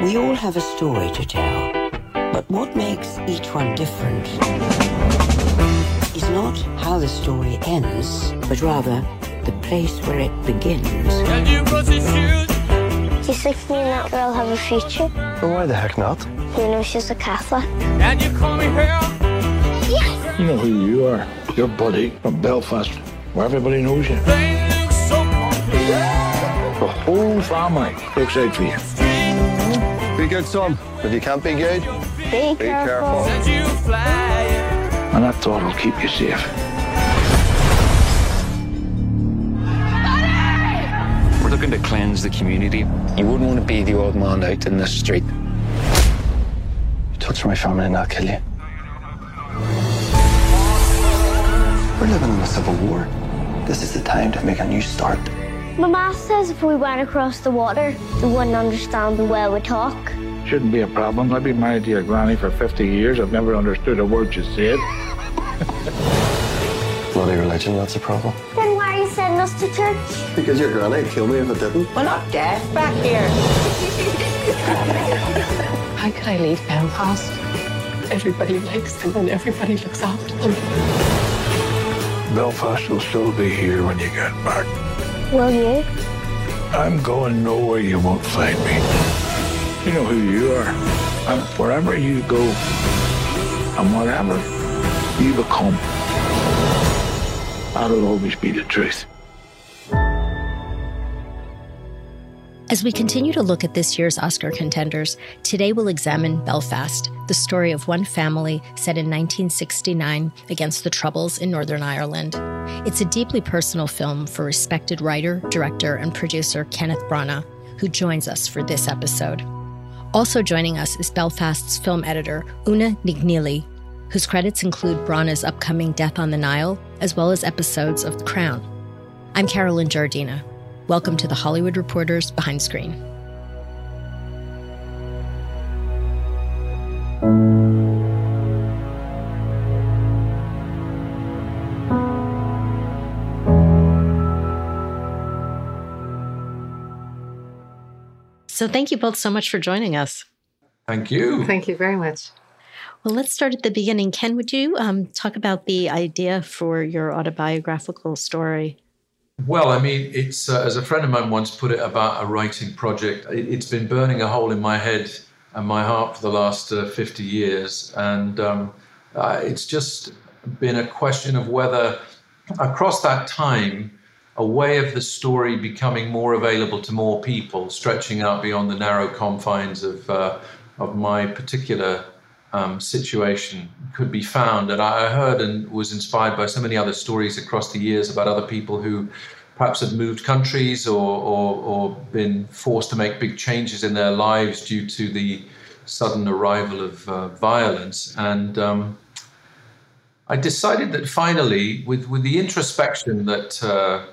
We all have a story to tell, but what makes each one different is not how the story ends, but rather the place where it begins. Can you cross his shoes? Do you think me and that girl have a future? Well, why the heck not? You know she's a Catholic. And you call me hell? Yes! You know who you are. Your buddy from Belfast, where everybody knows you. They look so. The whole family looks out for you. Be good, son. If you can't be good, Be, be careful. Send you flying. And that thought will keep you safe. We're looking to cleanse the community. You wouldn't want to be the old man out in the street. You touch my family and I'll kill you. We're living in a civil war. This is the time to make a new start. My ma says if we went across the water, they wouldn't understand the way we talk. Shouldn't be a problem. I've been married to your granny for 50 years. I've never understood a word you said. Bloody religion, that's a problem. Then why are you sending us to church? Because your granny would kill me if it didn't. We're not dead back here. How could I leave Belfast? Everybody likes them and everybody looks after them. Belfast will still be here when you get back. Will you? I'm going nowhere you won't find me. You know who you are. And wherever you go, and whatever you become, that'll always be the truth. As we continue to look at this year's Oscar contenders, today we'll examine Belfast, the story of one family set in 1969 against the Troubles in Northern Ireland. It's a deeply personal film for respected writer, director, and producer Kenneth Branagh, who joins us for this episode. Also joining us is Belfast's film editor, Una Nignili, whose credits include Branagh's upcoming Death on the Nile, as well as episodes of The Crown. I'm Carolyn Giardina. Welcome to the Hollywood Reporters Behind Screen. So, thank you both so much for joining us. Thank you. Thank you very much. Well, let's start at the beginning. Ken, would you um, talk about the idea for your autobiographical story? Well, I mean, it's uh, as a friend of mine once put it about a writing project. It, it's been burning a hole in my head and my heart for the last uh, 50 years, and um, uh, it's just been a question of whether, across that time, a way of the story becoming more available to more people, stretching out beyond the narrow confines of uh, of my particular um, situation could be found. And I heard and was inspired by so many other stories across the years about other people who perhaps had moved countries or, or, or been forced to make big changes in their lives due to the sudden arrival of uh, violence. And um, I decided that finally, with, with the introspection that uh,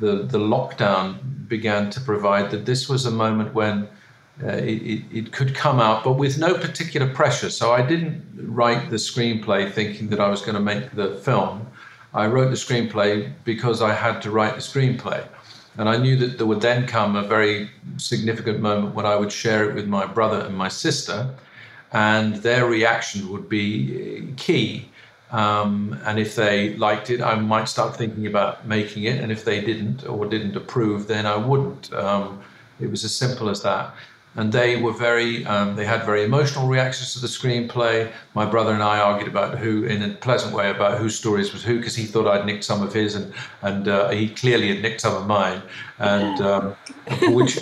the, the lockdown began to provide, that this was a moment when uh, it, it, could come out, but with no particular pressure. So I didn't write the screenplay thinking that I was going to make the film. I wrote the screenplay because I had to write the screenplay. And I knew that there would then come a very significant moment when I would share it with my brother and my sister, and their reaction would be key. Um, and if they liked it, I might start thinking about making it. And if they didn't or didn't approve, then I wouldn't. Um, it was as simple as that. and they were very um, they had very emotional reactions to the screenplay my brother and i argued about who in a pleasant way about whose stories was who because he thought i'd nicked some of his and and uh, he clearly had nicked some of mine and um, which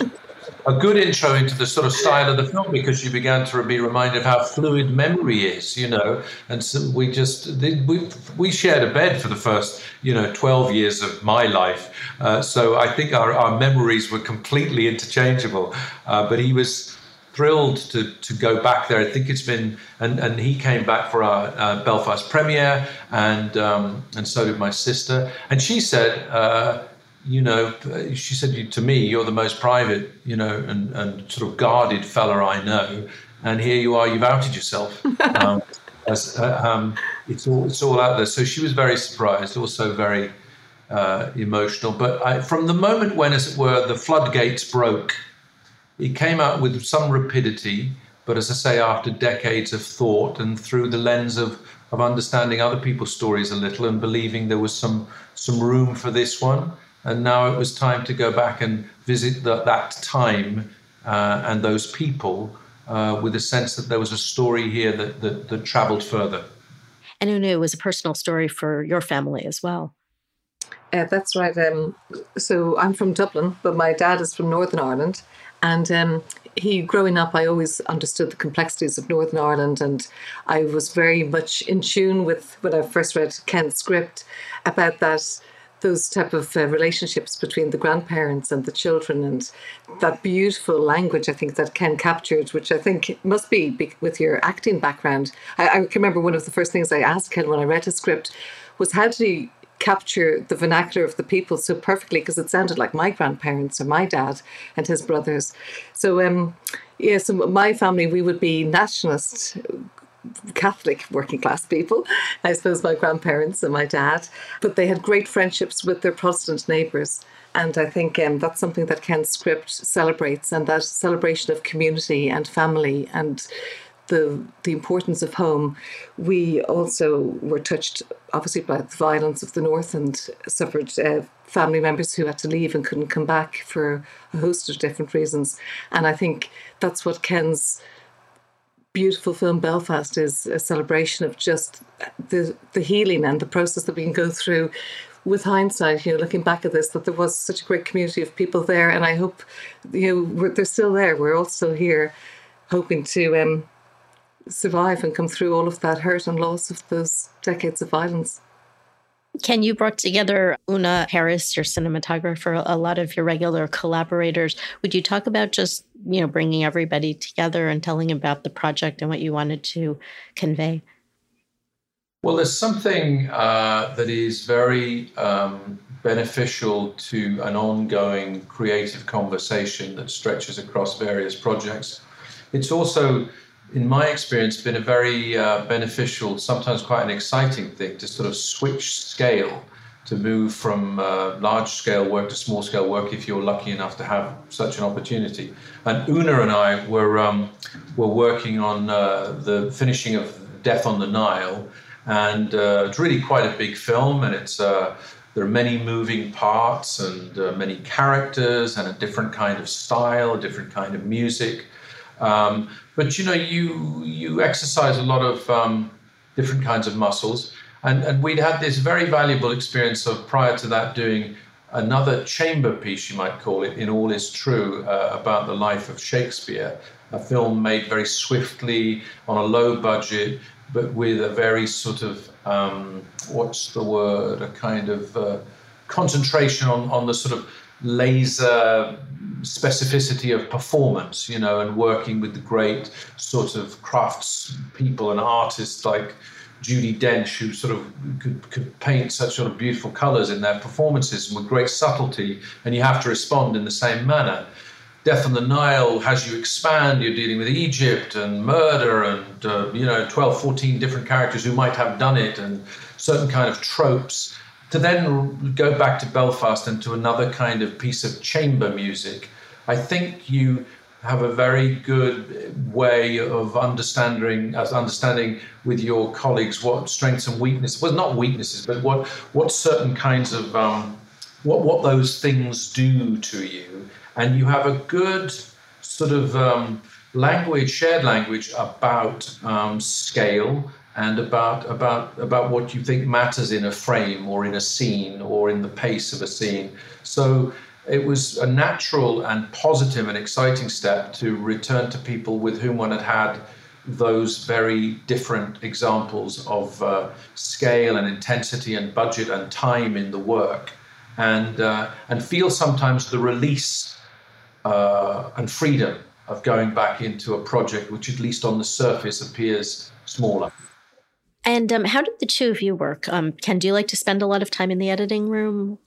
a good intro into the sort of style of the film because you began to be reminded of how fluid memory is, you know. And so we just we we shared a bed for the first you know 12 years of my life, uh, so I think our, our memories were completely interchangeable. Uh, but he was thrilled to to go back there. I think it's been and and he came back for our uh, Belfast premiere, and um, and so did my sister, and she said. You know, she said to me, "You're the most private, you know, and, and sort of guarded fella I know, and here you are, you've outed yourself." um, as, uh, um, it's all it's all out there. So she was very surprised, also very uh, emotional. But I, from the moment when, as it were, the floodgates broke, it came out with some rapidity. But as I say, after decades of thought and through the lens of of understanding other people's stories a little and believing there was some some room for this one and now it was time to go back and visit the, that time uh, and those people uh, with a sense that there was a story here that, that, that traveled further. And Una, it was a personal story for your family as well. Uh, that's right. Um, so I'm from Dublin, but my dad is from Northern Ireland. And um, he, growing up, I always understood the complexities of Northern Ireland, and I was very much in tune with when I first read Ken's script about that those type of uh, relationships between the grandparents and the children and that beautiful language I think that Ken captured, which I think must be with your acting background. I, I can remember one of the first things I asked Ken when I read his script was how did he capture the vernacular of the people so perfectly because it sounded like my grandparents or my dad and his brothers. So um yeah, so my family we would be nationalist Catholic working class people, I suppose my grandparents and my dad, but they had great friendships with their Protestant neighbours. And I think um, that's something that Ken's script celebrates, and that celebration of community and family and the the importance of home. We also were touched, obviously, by the violence of the North and suffered uh, family members who had to leave and couldn't come back for a host of different reasons. And I think that's what Ken's beautiful film Belfast is a celebration of just the the healing and the process that we can go through with hindsight, you know, looking back at this, that there was such a great community of people there, and I hope, you know, they're still there. We're still here, hoping to um, survive and come through all of that hurt and loss of those decades of violence. Ken, you brought together Una Haris, your cinematographer, a lot of your regular collaborators. Would you talk about just, you know, bringing everybody together and telling about the project and what you wanted to convey? Well, there's something uh, that is very um, beneficial to an ongoing creative conversation that stretches across various projects. It's also in my experience, been a very uh, beneficial, sometimes quite an exciting thing to sort of switch scale, to move from uh, large scale work to small scale work if you're lucky enough to have such an opportunity. And Una and I were, um, were working on uh, the finishing of Death on the Nile, and uh, it's really quite a big film, and it's uh, there are many moving parts and uh, many characters and a different kind of style, a different kind of music. Um, but you know, you you exercise a lot of um, different kinds of muscles, and and we'd had this very valuable experience of prior to that doing another chamber piece, you might call it, in All Is True, uh, about the life of Shakespeare, a film made very swiftly on a low budget, but with a very sort of um, what's the word, a kind of uh, concentration on on the sort of laser specificity of performance, you know, and working with the great sort of crafts people and artists like Judi Dench, who sort of could, could paint such sort of beautiful colors in their performances and with great subtlety, and you have to respond in the same manner. Death on the Nile has you expand, you're dealing with Egypt and murder and, uh, you know, 12, 14 different characters who might have done it and certain kind of tropes to then go back to Belfast and to another kind of piece of chamber music, I think you have a very good way of understanding as understanding with your colleagues what strengths and weaknesses well not weaknesses but what what certain kinds of um, what what those things do to you. And you have a good sort of um, language, shared language about um, scale and about about about what you think matters in a frame or in a scene or in the pace of a scene. So it was a natural and positive and exciting step to return to people with whom one had had those very different examples of uh, scale and intensity and budget and time in the work, and uh, and feel sometimes the release uh, and freedom of going back into a project which, at least on the surface, appears smaller. And um, how did the two of you work? Um, Ken, do you like to spend a lot of time in the editing room?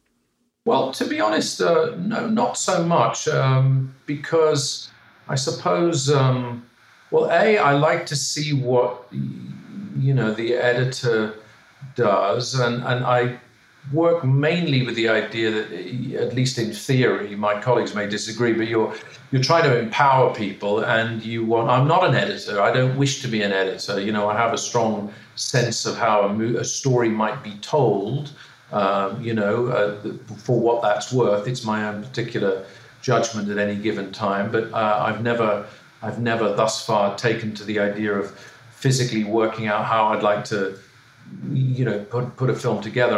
Well, to be honest, uh, no, not so much, um, because I suppose, um, well, a I like to see what you know the editor does, and and I work mainly with the idea that, at least in theory, my colleagues may disagree, but you're you're trying to empower people, and you want. I'm not an editor. I don't wish to be an editor. You know, I have a strong sense of how a, mo- a story might be told um, you know, uh, for what that's worth. It's my own particular judgment at any given time, but uh, I've never, I've never thus far taken to the idea of physically working out how I'd like to, you know, put, put a film together.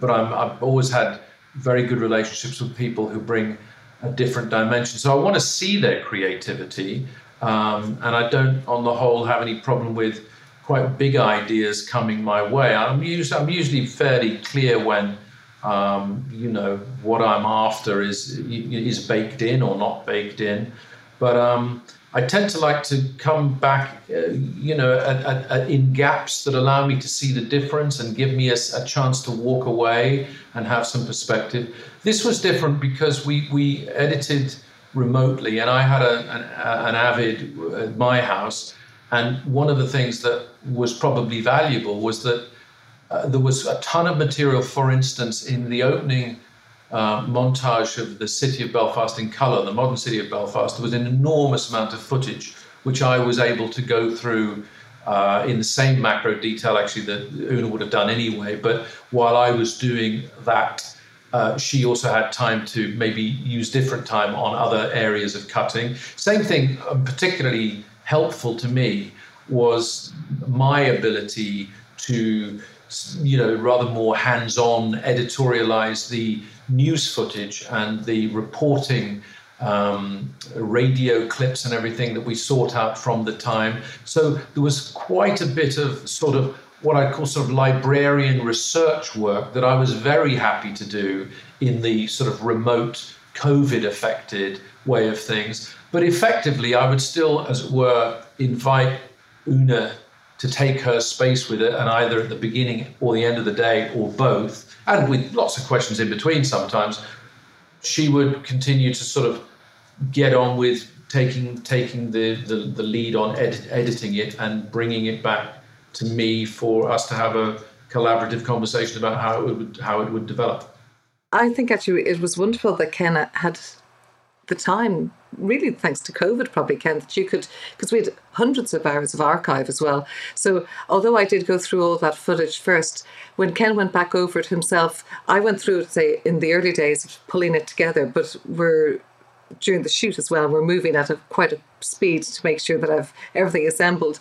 But I'm, I've always had very good relationships with people who bring a different dimension. So I want to see their creativity, um, and I don't, on the whole, have any problem with quite big ideas coming my way. I'm usually, I'm usually fairly clear when um, you know what I'm after is is baked in or not baked in, but um, I tend to like to come back, uh, you know, at, at, at in gaps that allow me to see the difference and give me a, a, chance to walk away and have some perspective. This was different because we we edited remotely, and I had a, an, an Avid at my house and one of the things that was probably valuable was that uh, there was a ton of material, for instance, in the opening uh, montage of the city of Belfast in colour, the modern city of Belfast, there was an enormous amount of footage which I was able to go through uh, in the same macro detail, actually, that Una would have done anyway. But while I was doing that, uh, she also had time to maybe use different time on other areas of cutting. Same thing, um, particularly helpful to me was my ability to, you know, rather more hands on editorialize the news footage and the reporting um, radio clips and everything that we sought out from the time. So there was quite a bit of sort of what I call sort of librarian research work that I was very happy to do in the sort of remote COVID affected way of things. But effectively, I would still, as it were, invite Una to take her space with it, and either at the beginning or the end of the day, or both, and with lots of questions in between sometimes, she would continue to sort of get on with taking taking the, the, the lead on edit, editing it and bringing it back to me for us to have a collaborative conversation about how it would how it would develop. I think actually it was wonderful that Ken had the time, really thanks to COVID, probably, Ken, that you could, because we had hundreds of hours of archive as well. So, although I did go through all that footage first, when Ken went back over it himself, I went through it, say, in the early days of pulling it together, but we're during the shoot as well. We're moving at a quite a speed to make sure that I've everything assembled.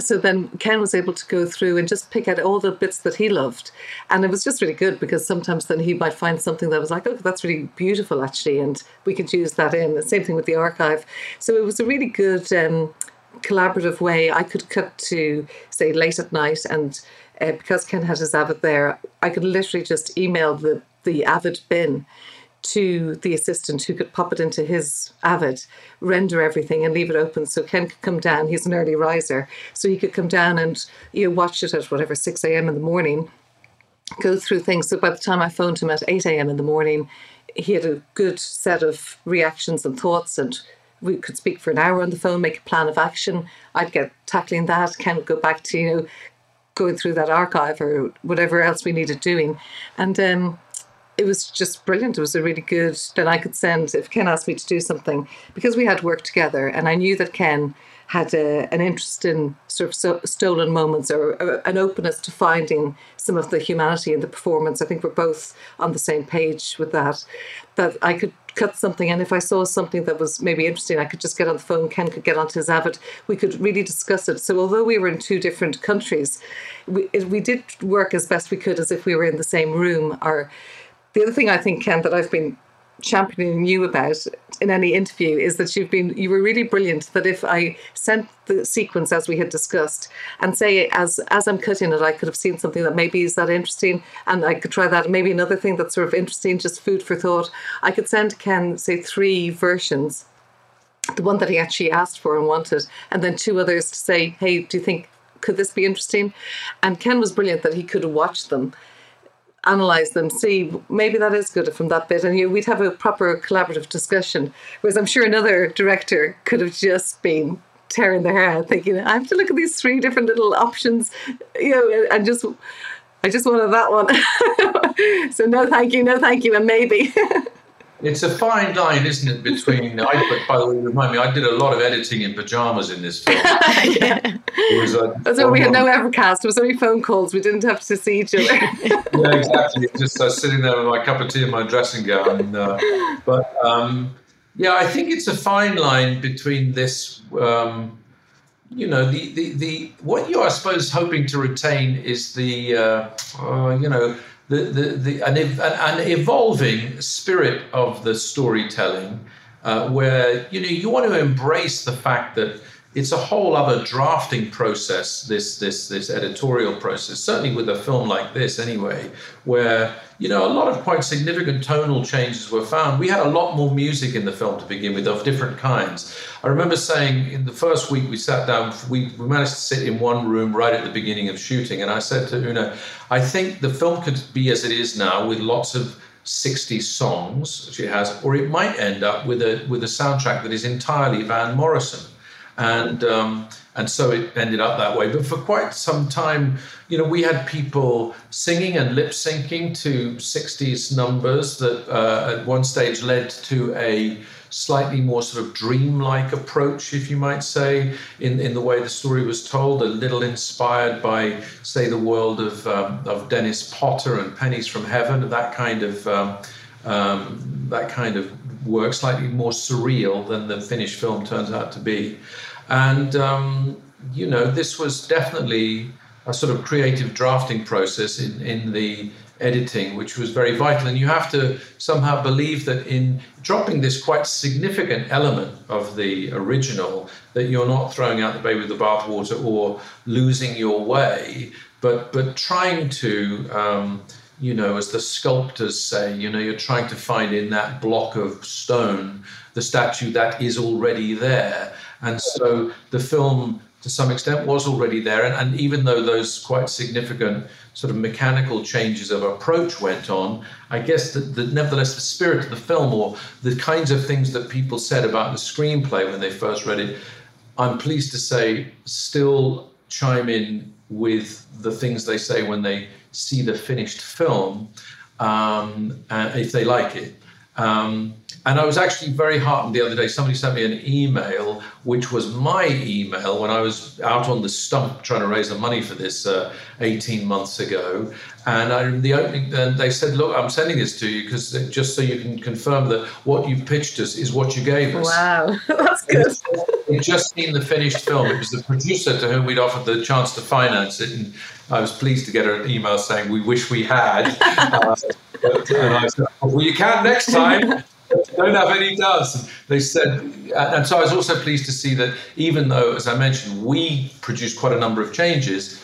So then Ken was able to go through and just pick out all the bits that he loved, and it was just really good because sometimes then he might find something that was like, oh, that's really beautiful actually, and we could use that in. The same thing with the archive. So it was a really good. Um, collaborative way I could cut to say late at night and uh, because Ken had his Avid there I could literally just email the the Avid bin to the assistant who could pop it into his Avid, render everything and leave it open so Ken could come down. He's an early riser, so he could come down and you know, watch it at whatever 6 a.m. in the morning, go through things. So by the time I phoned him at 8 a.m. in the morning, he had a good set of reactions and thoughts and we could speak for an hour on the phone, make a plan of action. I'd get tackling that. Ken would go back to, you know, going through that archive or whatever else we needed doing. And um, it was just brilliant. It was a really good that I could send if Ken asked me to do something because we had worked together, and I knew that Ken had a, an interest in sort of so, stolen moments or, or, an openness to finding some of the humanity in the performance. I think we're both on the same page with that. That I could cut something, and if I saw something that was maybe interesting, I could just get on the phone. Ken could get onto his Avid. We could really discuss it. So although we were in two different countries, we we did work as best we could as if we were in the same room. Or the other thing I think, Ken, that I've been championing you about in any interview is that you've been you were really brilliant that if I sent the sequence as we had discussed and say as as I'm cutting it I could have seen something that maybe is that interesting and I could try that. Maybe another thing that's sort of interesting just food for thought. I could send Ken say three versions the one that he actually asked for and wanted and then two others to say hey do you think could this be interesting? And Ken was brilliant that he could watch them analyze them, see maybe that is good from that bit, and you, we'd have a proper collaborative discussion. Whereas I'm sure another director could have just been tearing their hair out, thinking, I have to look at these three different little options, you know, and just. I just wanted that one. so no, thank you, no, thank you, and maybe. It's a fine line, isn't it, between. I, by the way, remind me, I did a lot of editing in pajamas in this film. yeah. Was, uh, why we had no Evercast. It was only phone calls. We didn't have to see each other. yeah, exactly. Just uh, sitting there with my cup of tea and my dressing gown. Uh, but um, yeah, I think it's a fine line between this. Um, you know, the, the, the what you are, I suppose, hoping to retain is the, uh, uh, you know, the, the, the, an, an evolving spirit of the storytelling uh, where you know you want to embrace the fact that it's a whole other drafting process this this this editorial process certainly with a film like this anyway where you know a lot of quite significant tonal changes were found. We had a lot more music in the film to begin with of different kinds. I remember saying in the first week we sat down we, we managed to sit in one room right at the beginning of shooting and i said to una i think the film could be as it is now with lots of 60 songs she has or it might end up with a with a soundtrack that is entirely van morrison and um, and so it ended up that way. But for quite some time, you know, we had people singing and lip syncing to '60s numbers that uh, at one stage led to a slightly more sort of dreamlike approach, if you might say, in, in the way the story was told, a little inspired by, say, the world of, um, of Dennis Potter and Pennies from Heaven, that kind of um, um, that kind of work, slightly more surreal than the finished film turns out to be. And, um, you know, this was definitely a sort of creative drafting process in, in the editing, which was very vital. And you have to somehow believe that in dropping this quite significant element of the original, that you're not throwing out the baby with the bathwater or losing your way, but but trying to. Um, you know, as the sculptors say, you know, you're trying to find in that block of stone the statue that is already there. And so the film, to some extent, was already there. And, and even though those quite significant sort of mechanical changes of approach went on, I guess that, nevertheless the spirit of the film or the kinds of things that people said about the screenplay when they first read it, I'm pleased to say, still chime in with the things they say when they see the finished film, um, if they like it. Um, and I was actually very heartened the other day. Somebody sent me an email, which was my email when I was out on the stump trying to raise the money for this uh, 18 months ago. And I, the opening, and they said, "Look, I'm sending this to you because just so you can confirm that what you pitched us is what you gave us." Wow, that's good. We'd just seen the finished film. It was the producer to whom we'd offered the chance to finance it, and I was pleased to get an email saying, "We wish we had." Uh, but, and I said, "Well, you can next time." don't have any doubts. They said, and so I was also pleased to see that even though, as I mentioned, we produced quite a number of changes,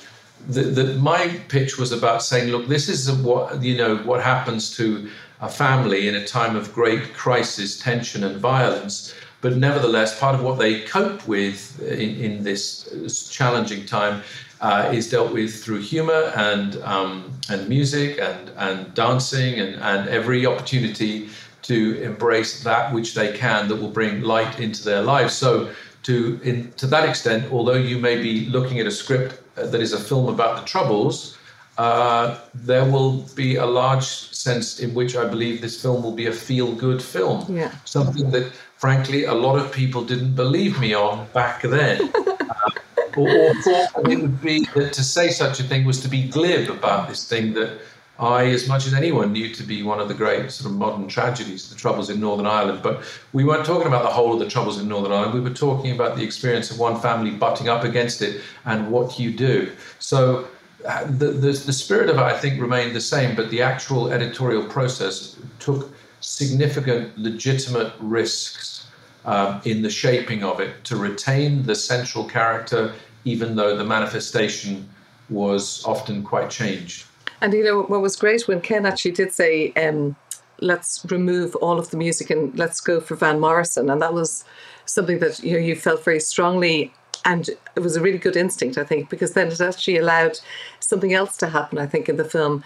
that my pitch was about saying, look, this is what you know what happens to a family in a time of great crisis, tension, and violence. But nevertheless, part of what they cope with in, in this challenging time uh, is dealt with through humor and um, and music and and dancing and and every opportunity to embrace that which they can that will bring light into their lives. So, to in, to that extent, although you may be looking at a script uh, that is a film about the Troubles, uh, there will be a large sense in which I believe this film will be a feel-good film. Yeah. Something that, frankly, a lot of people didn't believe me on back then. uh, or, or, thought it would be that to say such a thing was to be glib about this thing that I, as much as anyone, knew to be one of the great sort of modern tragedies, the Troubles in Northern Ireland. But we weren't talking about the whole of the Troubles in Northern Ireland. We were talking about the experience of one family butting up against it and what you do. So uh, the, the, the spirit of it, I think, remained the same, but the actual editorial process took significant, legitimate risks um, in the shaping of it to retain the central character, even though the manifestation was often quite changed. And you know what was great when Ken actually did say, um, "Let's remove all of the music and let's go for Van Morrison," and that was something that you know you felt very strongly, and it was a really good instinct, I think, because then it actually allowed something else to happen. I think in the film,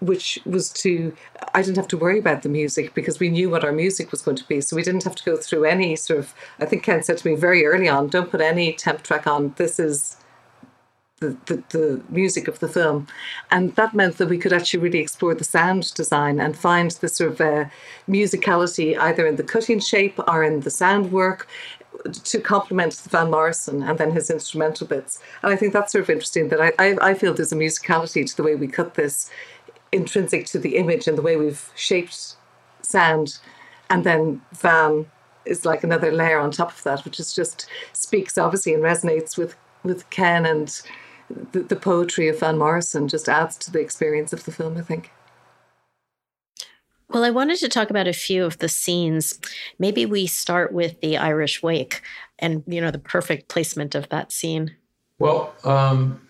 which was to I didn't have to worry about the music because we knew what our music was going to be, so we didn't have to go through any sort of. I think Ken said to me very early on, "Don't put any temp track on. This is." the, the, the, music of the film. And that meant that we could actually really explore the sound design and find the sort of uh, musicality either in the cutting shape or in the sound work to complement Van Morrison and then his instrumental bits. And I think that's sort of interesting that I, I, I feel there's a musicality to the way we cut this, intrinsic to the image and the way we've shaped sound. And then Van is like another layer on top of that, which is just speaks obviously and resonates with with Ken and the, the poetry of Van Morrison just adds to the experience of the film, I think. Well, I wanted to talk about a few of the scenes. Maybe we start with the Irish wake and, you know, the perfect placement of that scene. Well, um,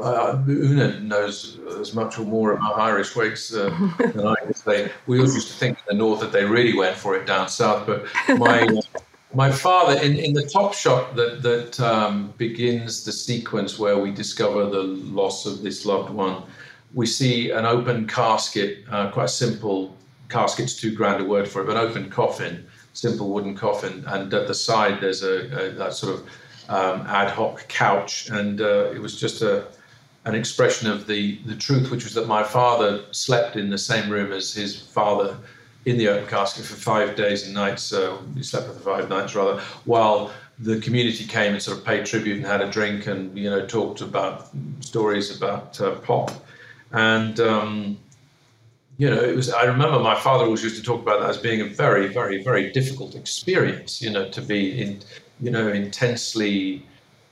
uh, Una knows as much or more about Irish wakes uh, than I do. we always used to think in the north that they really went for it down south, but my my father in, in the top shot that that um, begins the sequence where we discover the loss of this loved one we see an open casket uh, quite simple casket's too grand a word for it but open coffin simple wooden coffin and at the side there's a, a that sort of um, ad hoc couch and uh, it was just a an expression of the the truth which was that my father slept in the same room as his father in the open casket for five days and nights. So we slept for five nights rather, while the community came and sort of paid tribute and had a drink and you know talked about stories about uh, pop, and um, you know it was. I remember my father always used to talk about that as being a very, very, very difficult experience. You know, to be in, you know, intensely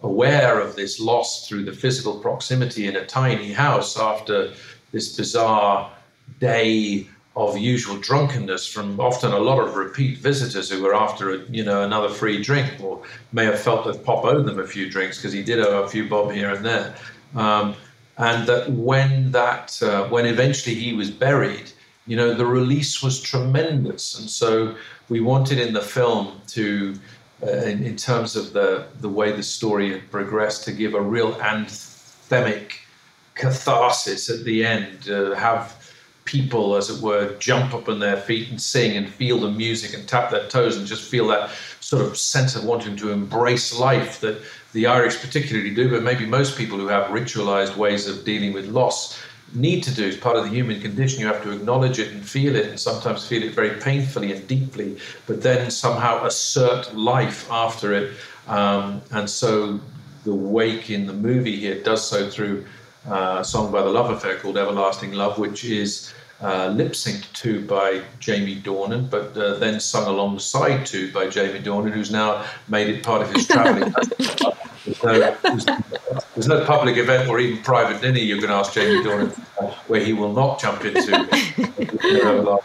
aware of this loss through the physical proximity in a tiny house after this bizarre day of usual drunkenness from often a lot of repeat visitors who were after a, you know another free drink or may have felt that Pop owed them a few drinks because he did owe a few bob here and there. Um, and that when that uh, when eventually he was buried, you know the release was tremendous, and so we wanted in the film to. Uh, in, in terms of the, the way the story had progressed, to give a real anthemic catharsis at the end, uh, have people, as it were, jump up on their feet and sing and feel the music and tap their toes and just feel that sort of sense of wanting to embrace life that the Irish particularly do, but maybe most people who have ritualized ways of dealing with loss need to do. It's part of the human condition. You have to acknowledge it and feel it, and sometimes feel it very painfully and deeply, but then somehow assert life after it. Um, and so the wake in the movie here does so through uh, a song by the Love Affair called Everlasting Love, which is uh, lip synced to by Jamie Dornan, but uh, then sung alongside to by Jamie Dornan, who's now made it part of his travelling. there's, no, there's, no, public event or even private dinner you can ask Jamie Dornan where he will not jump into,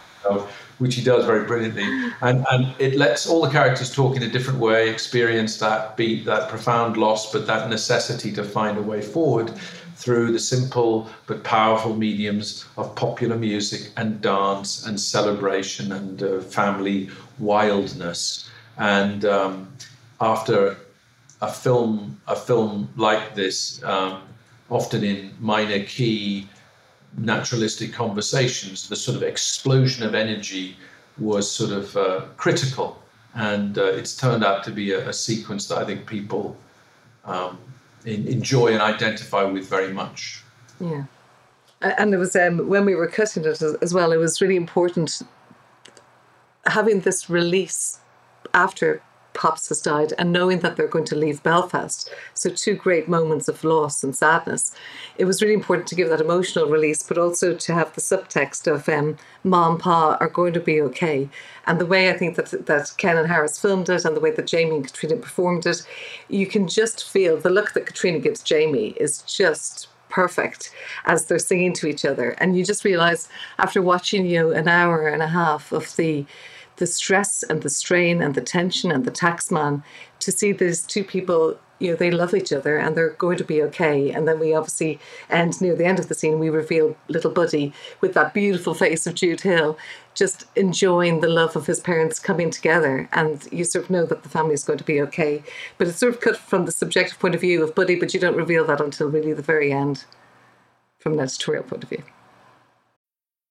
which he does very brilliantly. And, and it lets all the characters talk in a different way, experience that beat, that profound loss, but that necessity to find a way forward through the simple but powerful mediums of popular music and dance and celebration and uh, family wildness. And um, after a film, a film like this, um, often in minor key naturalistic conversations, the sort of explosion of energy was sort of uh, critical. And uh, it's turned out to be a, a, sequence that I think people um, enjoy and identify with very much. Yeah. And it was um, when we were cutting it as, well, it was really important having this release after Pops has died, and knowing that they're going to leave Belfast. So, two great moments of loss and sadness. It was really important to give that emotional release, but also to have the subtext of um, Mom and Pa are going to be okay. And the way I think that, that Ken and Haris filmed it, and the way that Jamie and Caitríona performed it, you can just feel the look that Caitríona gives Jamie is just perfect as they're singing to each other. And you just realize after watching you an hour and a half of the the stress and the strain and the tension and the taxman to see these two people you know they love each other and they're going to be okay. And then we obviously end near the end of the scene we reveal little buddy with that beautiful face of jude hill just enjoying the love of his parents coming together. And you sort of know that the family is going to be okay. But it's sort of cut from the subjective point of view of buddy but you don't reveal that until really the very end from an editorial point of view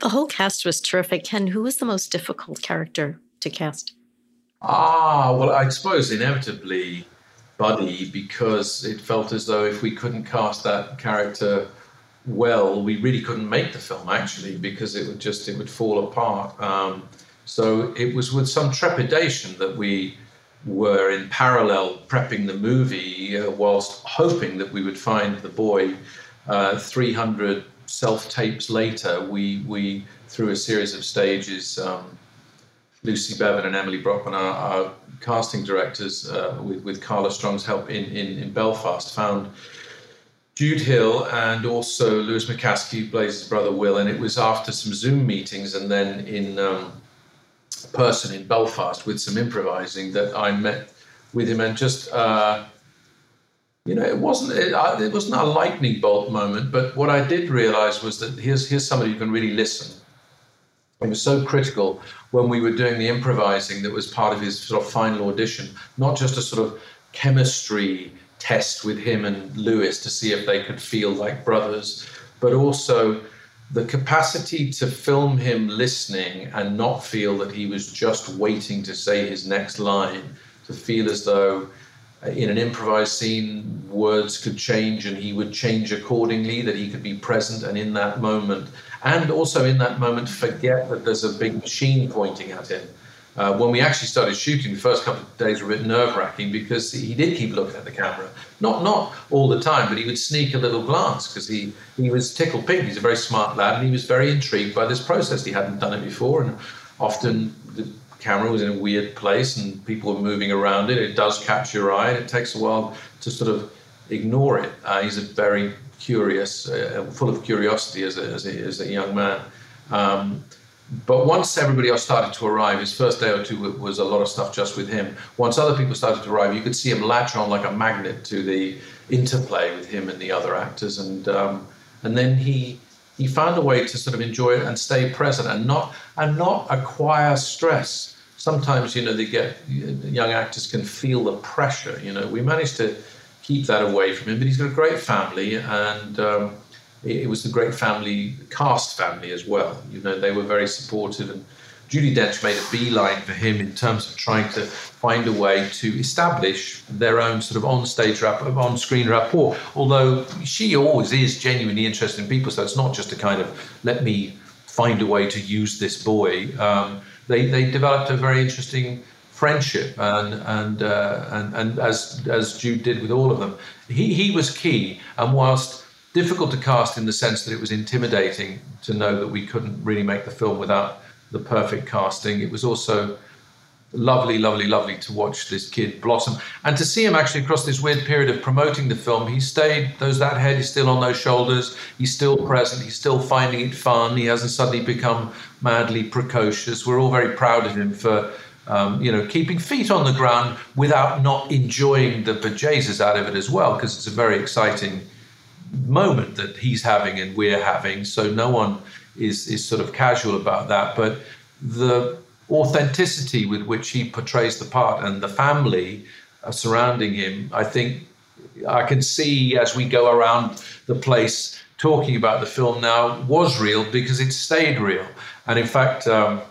The whole cast was terrific. Ken, who was the most difficult character to cast? Ah, well, I suppose inevitably Buddy, because it felt as though if we couldn't cast that character well, we really couldn't make the film actually, because it would just it would fall apart. Um, so it was with some trepidation that we were in parallel prepping the movie, uh, whilst hoping that we would find the boy uh, 300 self tapes later, we we through a series of stages, um, Lucy Bevan and Emily Brockman, our, our casting directors, uh, with, with Carla Stronge's help in, in, in Belfast, found Jude Hill and also Lewis McAskie, Blaze's brother Will, and it was after some Zoom meetings and then in um, person in Belfast with some improvising that I met with him and just. Uh, you know, it wasn't it, it, wasn't a lightning bolt moment, but what I did realize was that here's here's somebody who can really listen. It was so critical when we were doing the improvising that was part of his sort of final audition, not just a sort of chemistry test with him and Lewis to see if they could feel like brothers, but also the capacity to film him listening and not feel that he was just waiting to say his next line, to feel as though in an improvised scene, words could change and he would change accordingly, that he could be present and in that moment. And also in that moment, forget that there's a big machine pointing at him. Uh, when we actually started shooting, the first couple of days were a bit nerve wracking because he did keep looking at the camera. Not not all the time, but he would sneak a little glance because he, he was tickled pink. He's a very smart lad and he was very intrigued by this process. He hadn't done it before. And often camera was in a weird place and people were moving around it. It does catch your eye, it takes a while to sort of ignore it. Uh, he's a very curious, uh, full of curiosity as a, as a, as a young man. Um, but once everybody else started to arrive, his first day or two was a lot of stuff just with him. Once other people started to arrive, you could see him latch on like a magnet to the interplay with him and the other actors, and um, and then he he found a way to sort of enjoy it and stay present and not and not acquire stress. Sometimes you know they get young actors can feel the pressure. You know we managed to keep that away from him, but he's got a great family and. Um, it was a great family, cast family as well. You know, they were very supportive and Judi Dench made a beeline for him in terms of trying to find a way to establish their own sort of on-stage rapport, on-screen rapport. Although she always is genuinely interested in people, so it's not just a kind of let me find a way to use this boy. Um, they they developed a very interesting friendship, and and uh, and and as as Jude did with all of them, he he was key. And whilst difficult to cast in the sense that it was intimidating to know that we couldn't really make the film without the perfect casting. It was also lovely, lovely, lovely to watch this kid blossom and to see him actually across this weird period of promoting the film. He stayed, those that head is still on those shoulders. He's still present. He's still finding it fun. He hasn't suddenly become madly precocious. We're all very proud of him for. Um, you know, keeping feet on the ground without not enjoying the bejesus out of it as well, because it's a very exciting moment that he's having and we're having. So no one is is sort of casual about that. But the authenticity with which he portrays the part and the family uh, surrounding him, I think I can see as we go around the place talking about the film now was real because it stayed real. And in fact, um,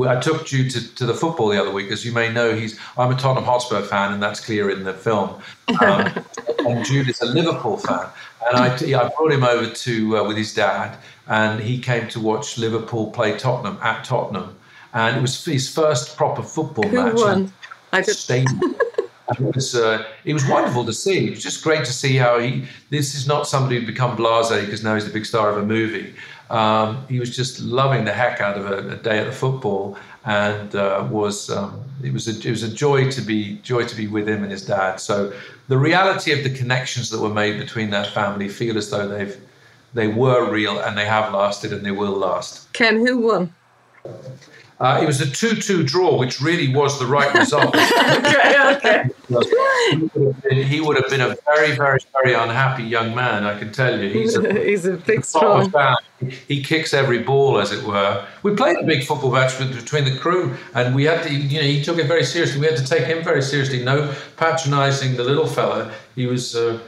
I took Jude to, to, the football the other week, as you may know. He's I'm a Tottenham Hotspur fan, and that's clear in the film. Um, and Jude is a Liverpool fan, and I, I brought him over to uh, with his dad, and he came to watch Liverpool play Tottenham at Tottenham, and it was his first proper football Who match. Won? I did. it was uh, it was wonderful to see. It was just great to see how he. This is not somebody who'd become blasé because now he's the big star of a movie. Um, he was just loving the heck out of a, a day at the football, and uh, was um, it was a, it was a joy to be joy to be with him and his dad. So the reality of the connections that were made between that family feel as though they've they were real and they have lasted and they will last. Ken, who won? Uh, it was a 2 2 draw, which really was the right result. okay, okay. He would, been, he would, have been a very, very, very unhappy young man, I can tell you. He's a, He's a big, strong. Fan. He kicks every ball, as it were. We played a big football match between the crew, and we had to, you know, he took it very seriously. We had to take him very seriously. No patronising the little fella. He was. Uh,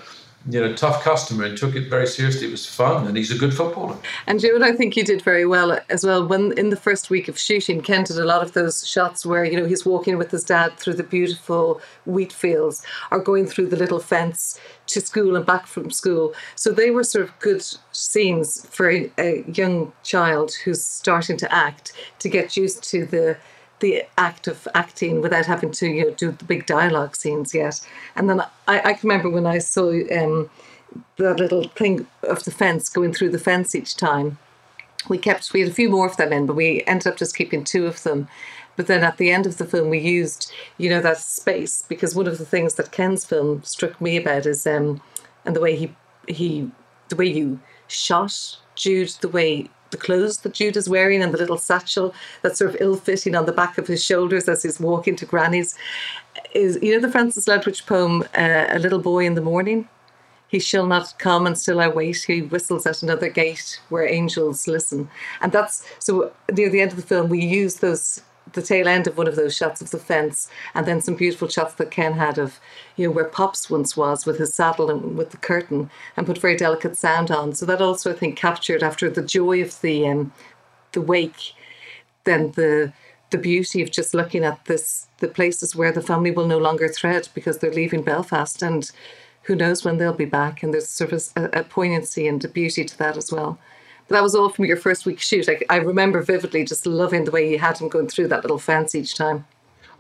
you know, tough customer and took it very seriously. It was fun, and he's a good footballer. And Joe, I think you did very well as well. When in the first week of shooting, Ken did a lot of those shots where you know he's walking with his dad through the beautiful wheat fields, or going through the little fence to school and back from school. So they were sort of good scenes for a, a young child who's starting to act to get used to the the act of acting without having to you know, do the big dialogue scenes yet. And then I, I can remember when I saw um, that little thing of the fence going through the fence each time. We kept we had a few more of them in, but we ended up just keeping two of them. But then at the end of the film, we used you know that space because one of the things that Ken's film struck me about is um, and the way he he the way you shot Jude, the way the clothes that Jude is wearing and the little satchel that's sort of ill fitting on the back of his shoulders as he's walking to Granny's. Is you know the Francis Ledwidge poem, uh, A Little Boy in the Morning? He shall not come and still I wait. He whistles at another gate where angels listen. And that's so near the end of the film, we use those the tail end of one of those shots of the fence, and then some beautiful shots that Ken had of, you know, where Pops once was with his saddle and with the curtain, and put very delicate sound on. So that also, I think, captured after the joy of the um, the wake, then the the beauty of just looking at this the places where the family will no longer thread because they're leaving Belfast and who knows when they'll be back and there's sort of a, a poignancy and a beauty to that as well. That was all from your first week shoot. I, I remember vividly just loving the way you had him going through that little fence each time.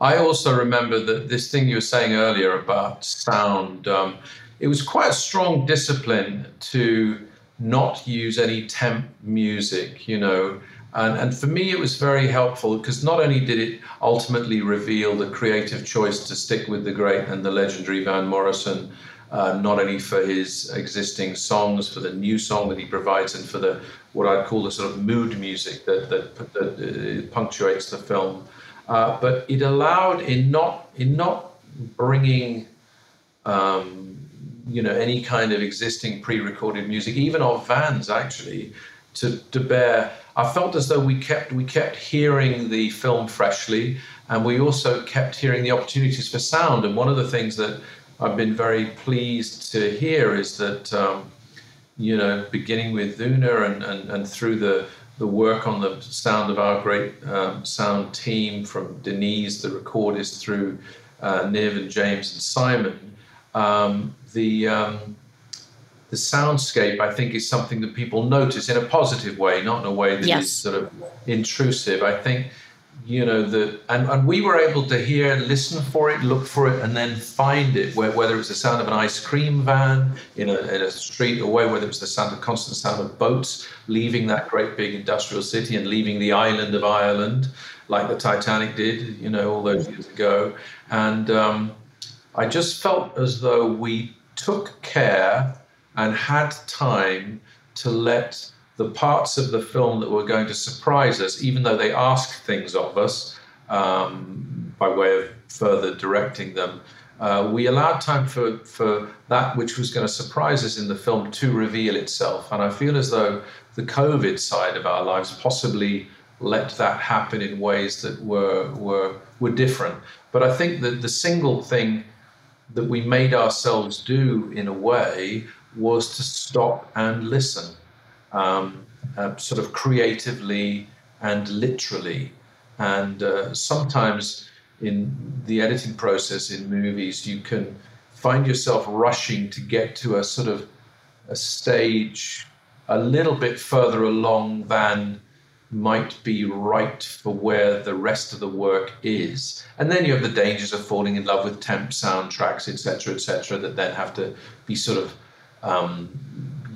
I also remember that this thing you were saying earlier about sound. Um, it was quite a strong discipline to not use any temp music, you know. And, and for me, it was very helpful because not only did it ultimately reveal the creative choice to stick with the great and the legendary Van Morrison, uh, not only for his existing songs, for the new song that he provides, and for the what I'd call the sort of mood music that that, that uh, punctuates the film, uh, but it allowed in not in not bringing. Um, you know any kind of existing pre-recorded music, even of Van's actually, to, to bear. I felt as though we kept we kept hearing the film freshly, and we also kept hearing the opportunities for sound. And one of the things that I've been very pleased to hear is that, um, you know, beginning with Úna and, and, and through the, the work on the sound of our great um, sound team from Denise, the recordist, through uh, Niv and James and Simon, um, the, um, the soundscape, I think, is something that people notice in a positive way, not in a way that yes. is sort of intrusive. I think you know the and, and we were able to hear and listen for it look for it and then find it whether it's the sound of an ice cream van in a, in a street away whether it's the sound of constant sound of boats leaving that great big industrial city and leaving the island of ireland like the titanic did you know all those years ago. And um, i just felt as though we took care and had time to let the parts of the film that were going to surprise us, even though they asked things of us um, by way of further directing them, uh, we allowed time for, for that which was going to surprise us in the film to reveal itself. And I feel as though the COVID side of our lives possibly let that happen in ways that were were were different. But I think that the single thing that we made ourselves do in a way was to stop and listen, um, uh, sort of creatively and literally. And uh, sometimes in the editing process in movies, you can find yourself rushing to get to a sort of a stage a little bit further along than might be right for where the rest of the work is. And then you have the dangers of falling in love with temp soundtracks, etc., etc., that then have to be sort of, um,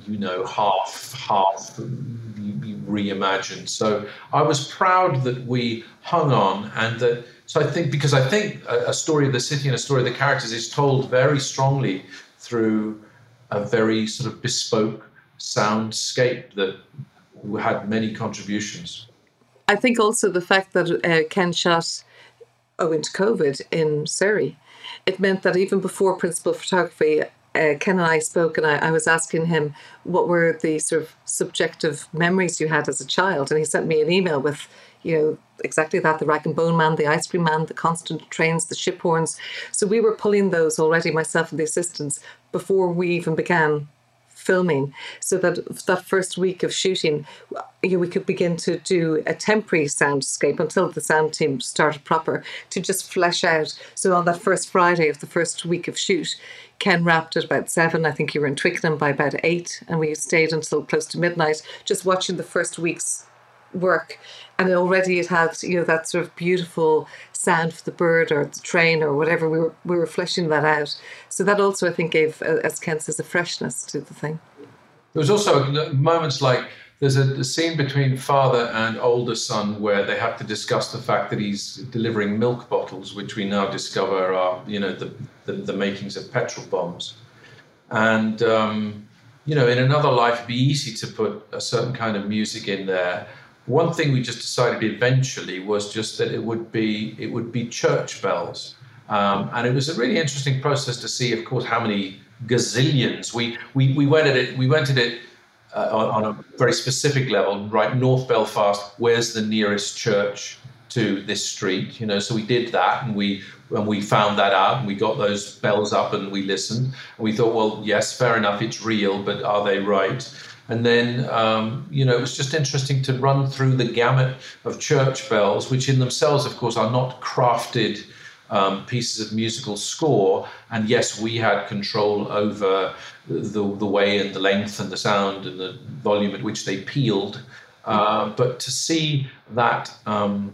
you know, half, half reimagined. So I was proud that we hung on and that. So I think because I think a, a story of the city and a story of the characters is told very strongly through a very sort of bespoke soundscape that had many contributions. I think also the fact that uh, Ken shot owing to COVID in Surrey, it meant that even before principal photography, uh, Ken and I spoke, and I, I, was asking him what were the sort of subjective memories you had as a child, and he sent me an email with, you know, exactly that: the rag and bone man, the ice cream man, the constant trains, the ship horns. So we were pulling those already, myself and the assistants, before we even began filming so that that first week of shooting you know, we could begin to do a temporary soundscape until the sound team started proper to just flesh out so on that first friday of the first week of shoot ken wrapped at about seven. I think you were in twickenham by about eight and we stayed until close to midnight just watching the first week's work. And already it had you know that sort of beautiful sound for the bird or the train or whatever we were we were fleshing that out. So that also i think gave uh, as ken says a freshness to the thing. There was also moments like there's a, a, scene between father and older son where they have to discuss the fact that he's delivering milk bottles, which we now discover are, you know, the, the, the makings of petrol bombs. And, um, you know, in another life, it'd be easy to put a certain kind of music in there one thing we just decided eventually was just that it would be it would be church bells, um, and it was a really interesting process to see, of course, how many gazillions we we, we went at it. We went at it. Uh, on, on, a very specific level, right? North Belfast, where's the nearest church to this street? You know, so we did that, and we and we found that out, and we got those bells up, and we listened, and we thought, well, yes, fair enough, it's real, but are they right? And then, um, you know, it was just interesting to run through the gamut of church bells, which in themselves, of course, are not crafted um, pieces of musical score. And yes, we had control over the, the way and the length and the sound and the volume at which they pealed. Uh, but to see that um,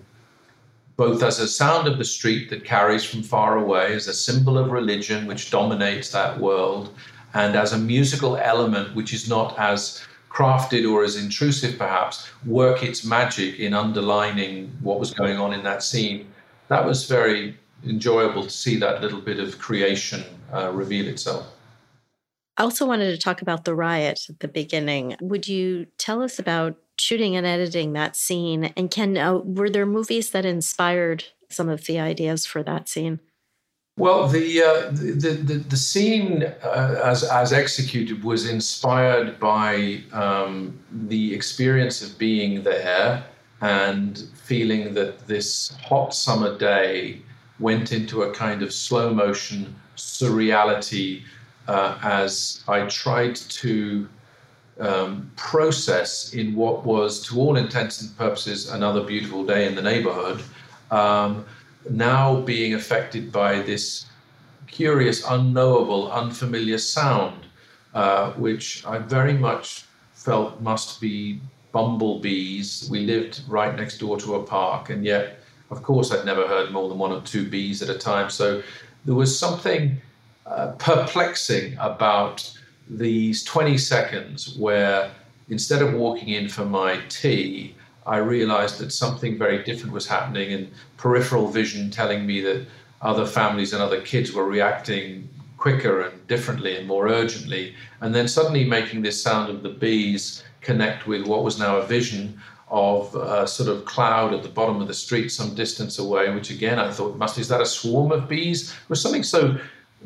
both as a sound of the street that carries from far away, as a symbol of religion which dominates that world, and as a musical element which is not as crafted or as intrusive perhaps work its magic in underlining what was going on in that scene that was very enjoyable to see that little bit of creation uh, reveal itself I also wanted to talk about the riot at the beginning. Would you tell us about shooting and editing that scene? And can uh, were there movies that inspired some of the ideas for that scene? Well, the, uh, the, the, the scene uh, as, as executed was inspired by um, the experience of being there and feeling that this hot summer day went into a kind of slow motion surreality uh, as I tried to um, process in what was, to all intents and purposes, another beautiful day in the neighborhood. Um, now being affected by this curious, unknowable, unfamiliar sound, uh, which I very much felt must be bumblebees. We lived right next door to a park, and yet, of course, I'd never heard more than one or two bees at a time. So there was something uh, perplexing about these 20 seconds where instead of walking in for my tea, I realized that something very different was happening, and peripheral vision telling me that other families and other kids were reacting quicker and differently and more urgently. And then suddenly making this sound of the bees connect with what was now a vision of a sort of cloud at the bottom of the street some distance away, which again I thought must is that a swarm of bees? It was something so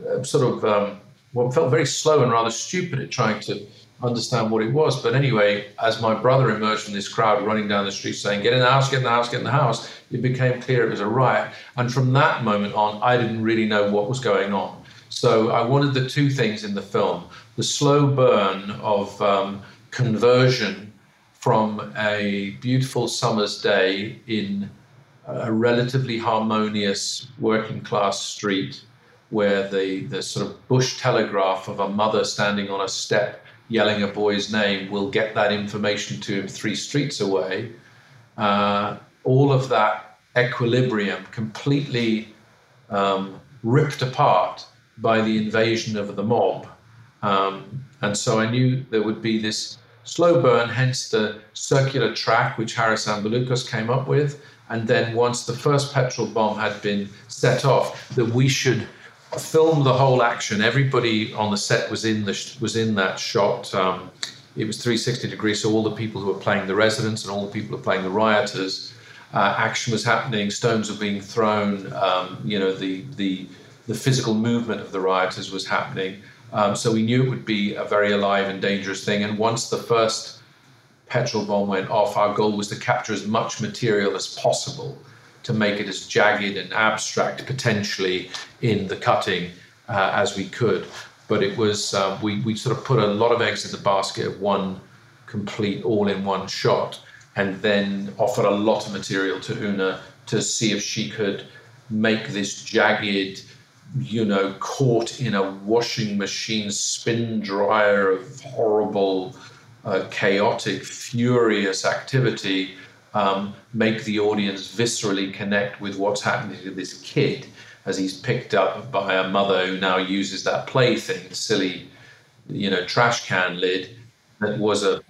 uh, sort of um, what felt very slow and rather stupid at trying to understand what it was. But anyway, as my brother emerged from this crowd running down the street saying, Get in the house, get in the house, get in the house, it became clear it was a riot. And from that moment on, I didn't really know what was going on. So I wanted the two things in the film the slow burn of um, conversion from a beautiful summer's day in a relatively harmonious working class street where the, the sort of bush telegraph of a mother standing on a step yelling a boy's name will get that information to him three streets away. Uh, all of that equilibrium completely um, ripped apart by the invasion of the mob. Um, and so I knew there would be this slow burn, hence the circular track which Haris Zambarloukos came up with. And then once the first petrol bomb had been set off, that we should film the whole action. Everybody on the set was in the was in that shot. Um, it was 360 degrees, so all the people who were playing the residents and all the people who were playing the rioters. Uh, action was happening. Stones were being thrown. Um, you know, the the the physical movement of the rioters was happening. Um, so we knew it would be a very alive and dangerous thing. And once the first petrol bomb went off, our goal was to capture as much material as possible to make it as jagged and abstract potentially in the cutting uh, as we could. But it was, uh, we, we sort of put a lot of eggs in the basket of one complete all in one shot and then offered a lot of material to Úna to see if she could make this jagged, you know, caught in a washing machine spin dryer of horrible, uh, chaotic, furious activity um, make the audience viscerally connect with what's happening to this kid as he's picked up by a mother who now uses that plaything, silly, you know, trash can lid that was a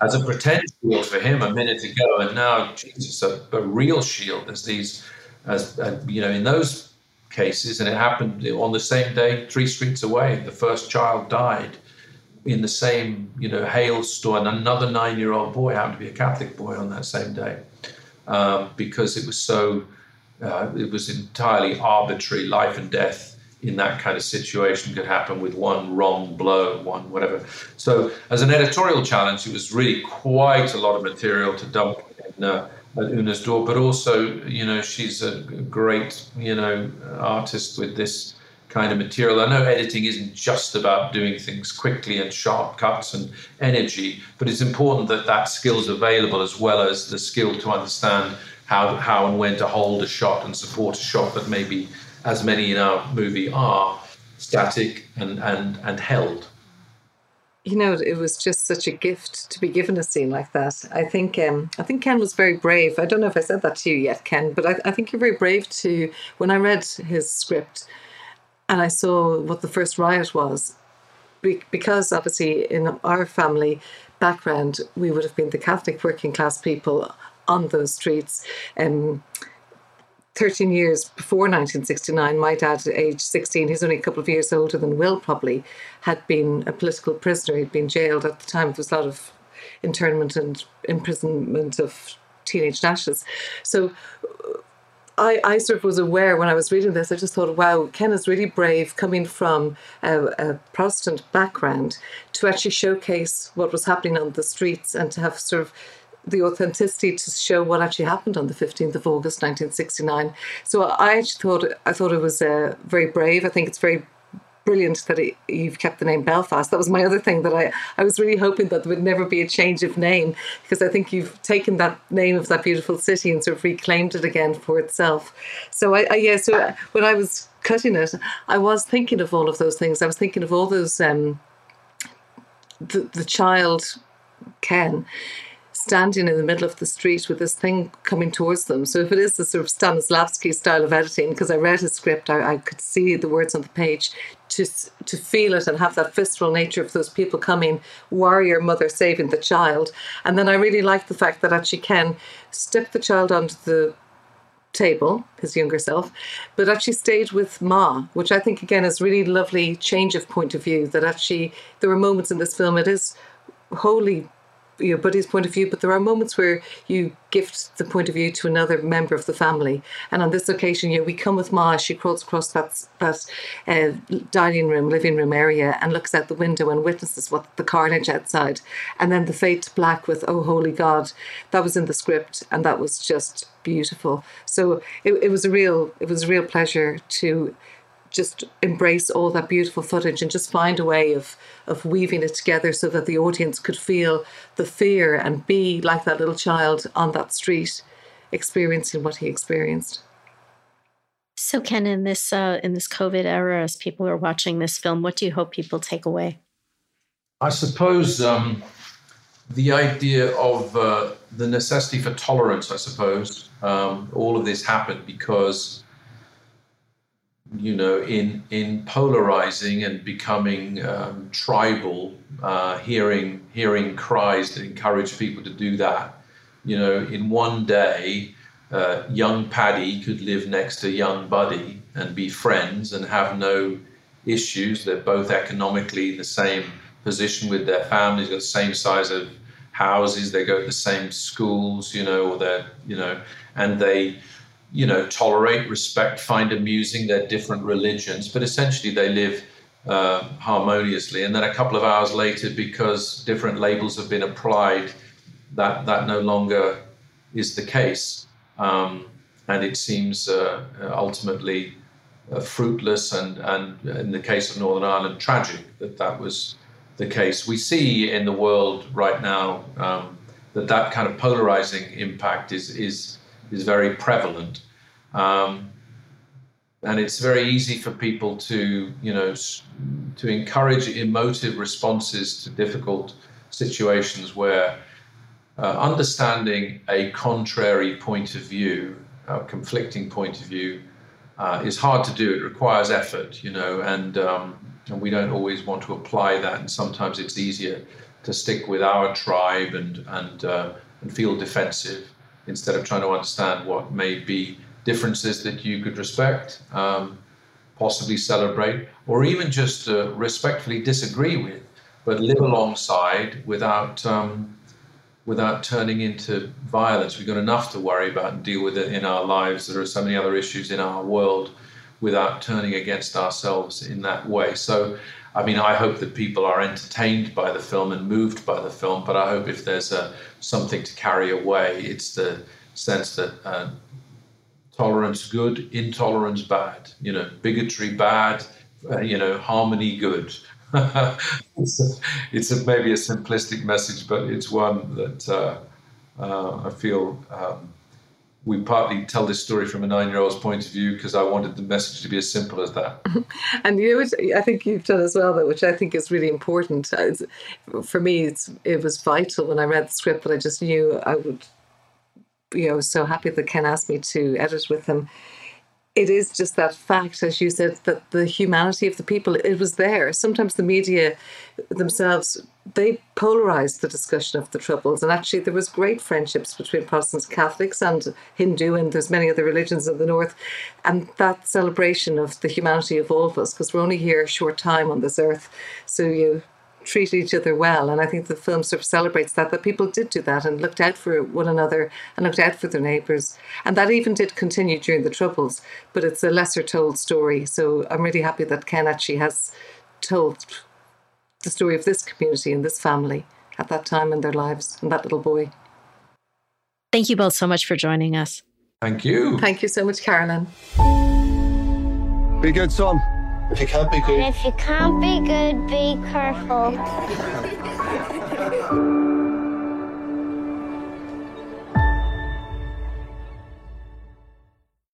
as a pretend shield for him a minute ago, and now Jesus, a, a real shield as these, as uh, you know, in those cases, and it happened on the same day, three streets away. The first child died in the same, you know, hailstorm. Another nine-year-old boy happened to be a Catholic boy on that same day, um, because it was so, uh, it was entirely arbitrary. Life and death in that kind of situation could happen with one wrong blow, one whatever. So, as an editorial challenge, it was really quite a lot of material to dump in, uh, at Úna's door. But also, you know, she's a great, you know, artist with this kind of material. I know editing isn't just about doing things quickly and sharp cuts and energy, but it's important that that skill is available as well as the skill to understand how, how and when to hold a shot and support a shot that maybe, as many in our movie are, static and, and, and held. You know, it was just such a gift to be given a scene like that. I think um, I think Ken was very brave. I don't know if I said that to you yet, Ken, but I, I think you're very brave to. When I read his script, and I saw what the first riot was. Because obviously, in our family background, we would have been the Catholic working class people on those streets. Um, 13 years before 1969, my dad, at age 16, he's only a couple of years older than Will probably, had been a political prisoner. He'd been jailed at the time. There was a lot of internment and imprisonment of teenage nashes. So I, I sort of was aware when I was reading this, I just thought, wow, Ken is really brave coming from a, a, Protestant background to actually showcase what was happening on the streets and to have sort of the authenticity to show what actually happened on the 15th of August 1969. So I actually thought I thought it was uh, very brave. I think it's very brilliant that it, you've kept the name Belfast. That was my other thing that I, I was really hoping that there would never be a change of name because I think you've taken that name of that beautiful city and sort of reclaimed it again for itself. So I, I yeah, so when I was cutting it, I was thinking of all of those things. I was thinking of all those um, the the child Ken standing in the middle of the street with this thing coming towards them. So if it is the sort of Stanislavski style of editing, because I read his script, I, I, could see the words on the page, to to feel it and have that visceral nature of those people coming, warrior mother saving the child. And then I really liked the fact that actually Ken stepped the child onto the table, his younger self, but actually stayed with Ma, which I think again is really lovely change of point of view. That actually there were moments in this film it is wholly you know, Buddy's point of view, but there are moments where you gift the point of view to another member of the family. And on this occasion, you know, we come with Ma. She crawls across that that uh, dining room, living room area, and looks out the window and witnesses what the carnage outside. And then the fade to black with "Oh Holy God," that was in the script, and that was just beautiful. So it, it was a real it was a real pleasure to just embrace all that beautiful footage and just find a way of of weaving it together so that the audience could feel the fear and be like that little child on that street experiencing what he experienced. So ken in this uh, in this covid era as people are watching this film what do you hope people take away? I suppose um, the idea of uh, the necessity for tolerance i suppose um, all of this happened because you know, in in polarizing and becoming um, tribal, uh, hearing hearing cries that encourage people to do that. You know, in one day, uh, young Paddy could live next to young Buddy and be friends and have no issues. They're both economically in the same position with their families, got the same size of houses, they go to the same schools, you know, or they're, you know, and they you know, tolerate, respect, find amusing their different religions, but essentially they live uh, harmoniously. And then a couple of hours later, because different labels have been applied, that that no longer is the case, um, and it seems uh, ultimately uh, fruitless and and in the case of Northern Ireland, tragic that that was the case. We see in the world right now um, that that kind of polarizing impact is is is very prevalent. Um, and it's very easy for people to, you know, to encourage emotive responses to difficult situations where uh, understanding a contrary point of view, a conflicting point of view, uh, is hard to do. It requires effort, you know, and um, and we don't always want to apply that. And sometimes it's easier to stick with our tribe and and uh, and feel defensive instead of trying to understand what may be differences that you could respect, um, possibly celebrate, or even just uh, respectfully disagree with, but live alongside without um, without turning into violence. We've got enough to worry about and deal with it in our lives. There are so many other issues in our world without turning against ourselves in that way. So. I mean, I hope that people are entertained by the film and moved by the film, but I hope if there's a, something to carry away, it's the sense that uh, tolerance good, intolerance bad, you know, bigotry bad, uh, you know, harmony good. it's, a, it's a, maybe a simplistic message, but it's one that uh, uh, I feel um, we partly tell this story from a nine-year-old's point of view because I wanted the message to be as simple as that. and you I think you've done as well, which I think is really important. For me, it was vital when I read the script that I just knew I would you know so happy that Ken asked me to edit with him. It is just that fact, as you said, that the humanity of the people it was there. Sometimes the media themselves they polarized the discussion of the troubles, and actually there was great friendships between Protestants, Catholics, and Hindu, and there's many other religions in the north, and that celebration of the humanity of all of us, because we're only here a short time on this earth, so you treat each other well. And I think the film sort of celebrates that, that people did do that and looked out for one another and looked out for their neighbours. And that even did continue during the Troubles, but it's a lesser told story. So I'm really happy that Ken actually has told the story of this community and this family at that time in their lives and that little boy. Thank you both so much for joining us. Thank you. Thank you so much, Carolyn. Be good, son. If you can't be good. And if you can't be good, be careful.